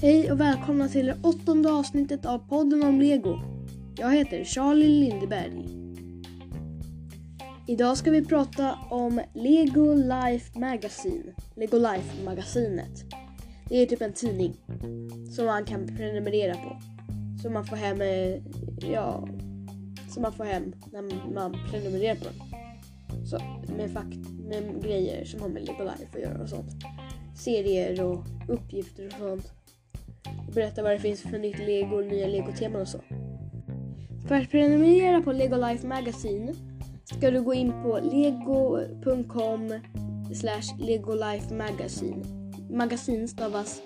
Hej och välkomna till det åttonde avsnittet av podden om Lego. Jag heter Charlie Lindeberg. Idag ska vi prata om Lego Life Magazine. Lego Life-magasinet. Det är typ en tidning som man kan prenumerera på. Som man får hem, eh, ja, som man får hem när man prenumererar på den. Så, med, fakt med grejer som har med Lego Life att göra och sånt. Serier och uppgifter och sånt. Berätta vad det finns för nytt Lego och nya legoteman och så. För att prenumerera på Lego Life Magazine ska du gå in på lego.com slash Life Magazine. Magasin stavas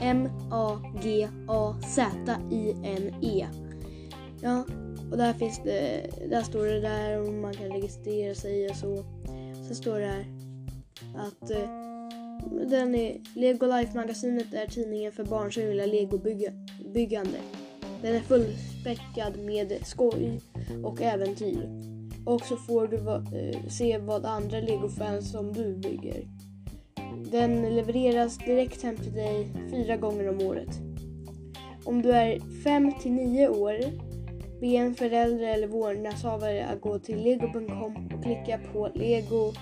M-A-G-A-Z-I-N-E. Ja, och där finns det, där står det där om man kan registrera sig och så. Sen står det här att eh, den är, Lego Life-magasinet är tidningen för barn som gillar legobyggande. Den är fullspäckad med skoj och äventyr. Och så får du va, eh, se vad andra Lego-fans som du bygger. Den levereras direkt hem till dig fyra gånger om året. Om du är 5 till 9 år Be en förälder eller vårdnadshavare att gå till lego.com och klicka på Lego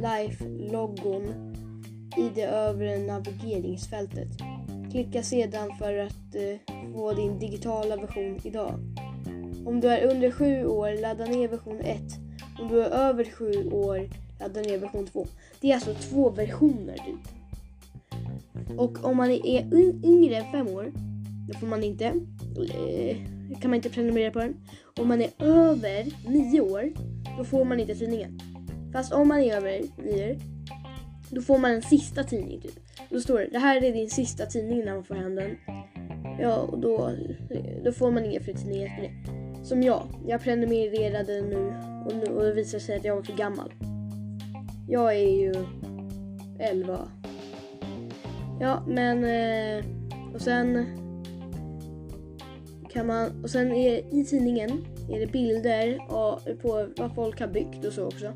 Life-loggon i det övre navigeringsfältet. Klicka sedan för att eh, få din digitala version idag. Om du är under 7 år, ladda ner version 1. Om du är över 7 år, ladda ner version 2. Det är alltså två versioner typ. Och om man är yngre än 5 år, då får man inte eh, kan man inte prenumerera på den. Om man är över 9 år, då får man inte tidningen. Fast om man är över 9 år, då får man en sista tidning typ. Då står det, det här är din sista tidning när man får hem den. Ja, och då, då får man inga fler tidningar efter det. Som jag, jag prenumererade nu och, nu och det visar sig att jag var för gammal. Jag är ju 11. Ja, men... Eh, och sen kan man, och sen är, i tidningen är det bilder på vad folk har byggt och så också.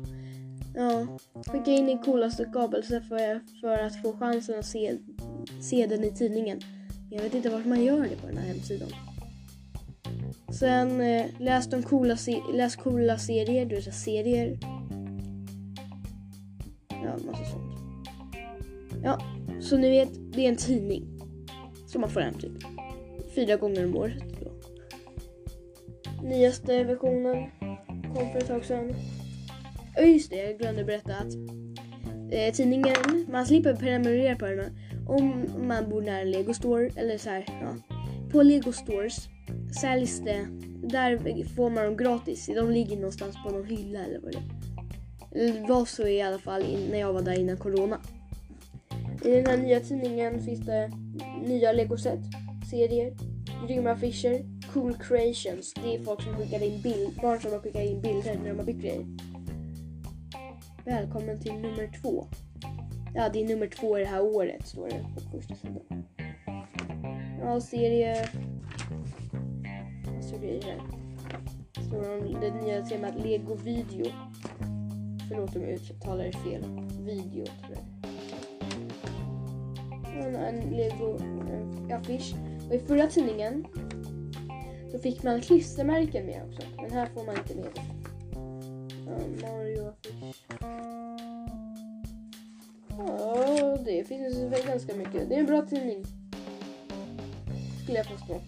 Ja, skicka in din coolaste skapelse för, för att få chansen att se, se den i tidningen. Jag vet inte vart man gör det på den här hemsidan. Sen eh, läs, de coola läs coola serier, du vet serier. Ja, massa sånt. Ja, så ni vet, det är en tidning. Som man får hem typ fyra gånger om året Då. nyaste versionen kom för ett tag sedan. Och just det, jag glömde berätta att eh, tidningen, man slipper prenumerera på den om man bor nära en Lego Store eller så här, ja. På Lego Stores säljs det, där får man dem gratis. De ligger någonstans på någon hylla eller vad det är. Det var så i alla fall när jag var där innan Corona. I den här nya tidningen finns det nya legoset, serier, grymma affischer, cool creations. Det är folk som skickar in bild, barn som har skickat in bilder när de har byggt grejer. Välkommen till nummer två. Ja, det är nummer två i det här året står det på första sidan. Ja, serie... Så grejer här. Står om det nya temat Lego video. Förlåt om jag uttalar det fel. Video tror jag. En Lego affisch. Och i förra tidningen då fick man klistermärken med också. Men här får man inte med det. Ja, Mario affisch. Ja, det finns väl ganska mycket. Det är en bra tidning. Skulle jag påstå.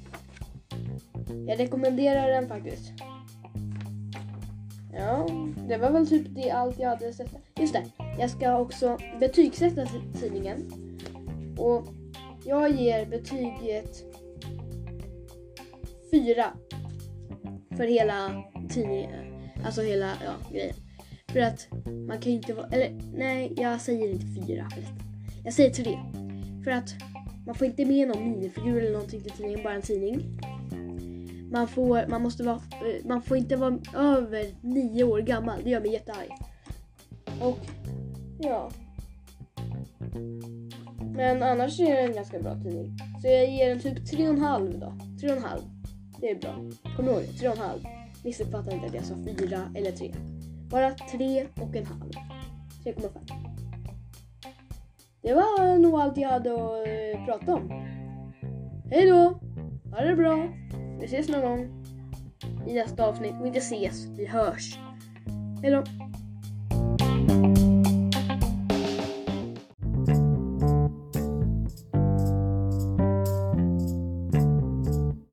Jag rekommenderar den faktiskt. Ja, det var väl typ det allt jag hade sett. Just det, jag ska också betygsätta tidningen. Och jag ger betyget 4. För hela tidningen. Alltså hela ja, grejen. För att man kan ju inte vara... Eller nej, jag säger inte fyra förresten. Jag säger tre. För att man får inte med någon minifigur eller någonting till tidningen, bara en tidning. Man får, man måste vara, eh, man får inte vara över nio år gammal. Det gör mig jättearg. Och ja. Men annars är det en ganska bra tidning. Så jag ger den typ tre och en halv då. Tre och en halv. Det är bra. Kom ihåg det, 3,5. Missuppfatta inte att jag sa 4 eller 3. Bara tre och en halv. 3,5. Det var nog allt jag hade att eh, prata om. Hej då! Ha det bra! Vi ses någon gång i nästa avsnitt. Vi inte ses, vi hörs. Hej då!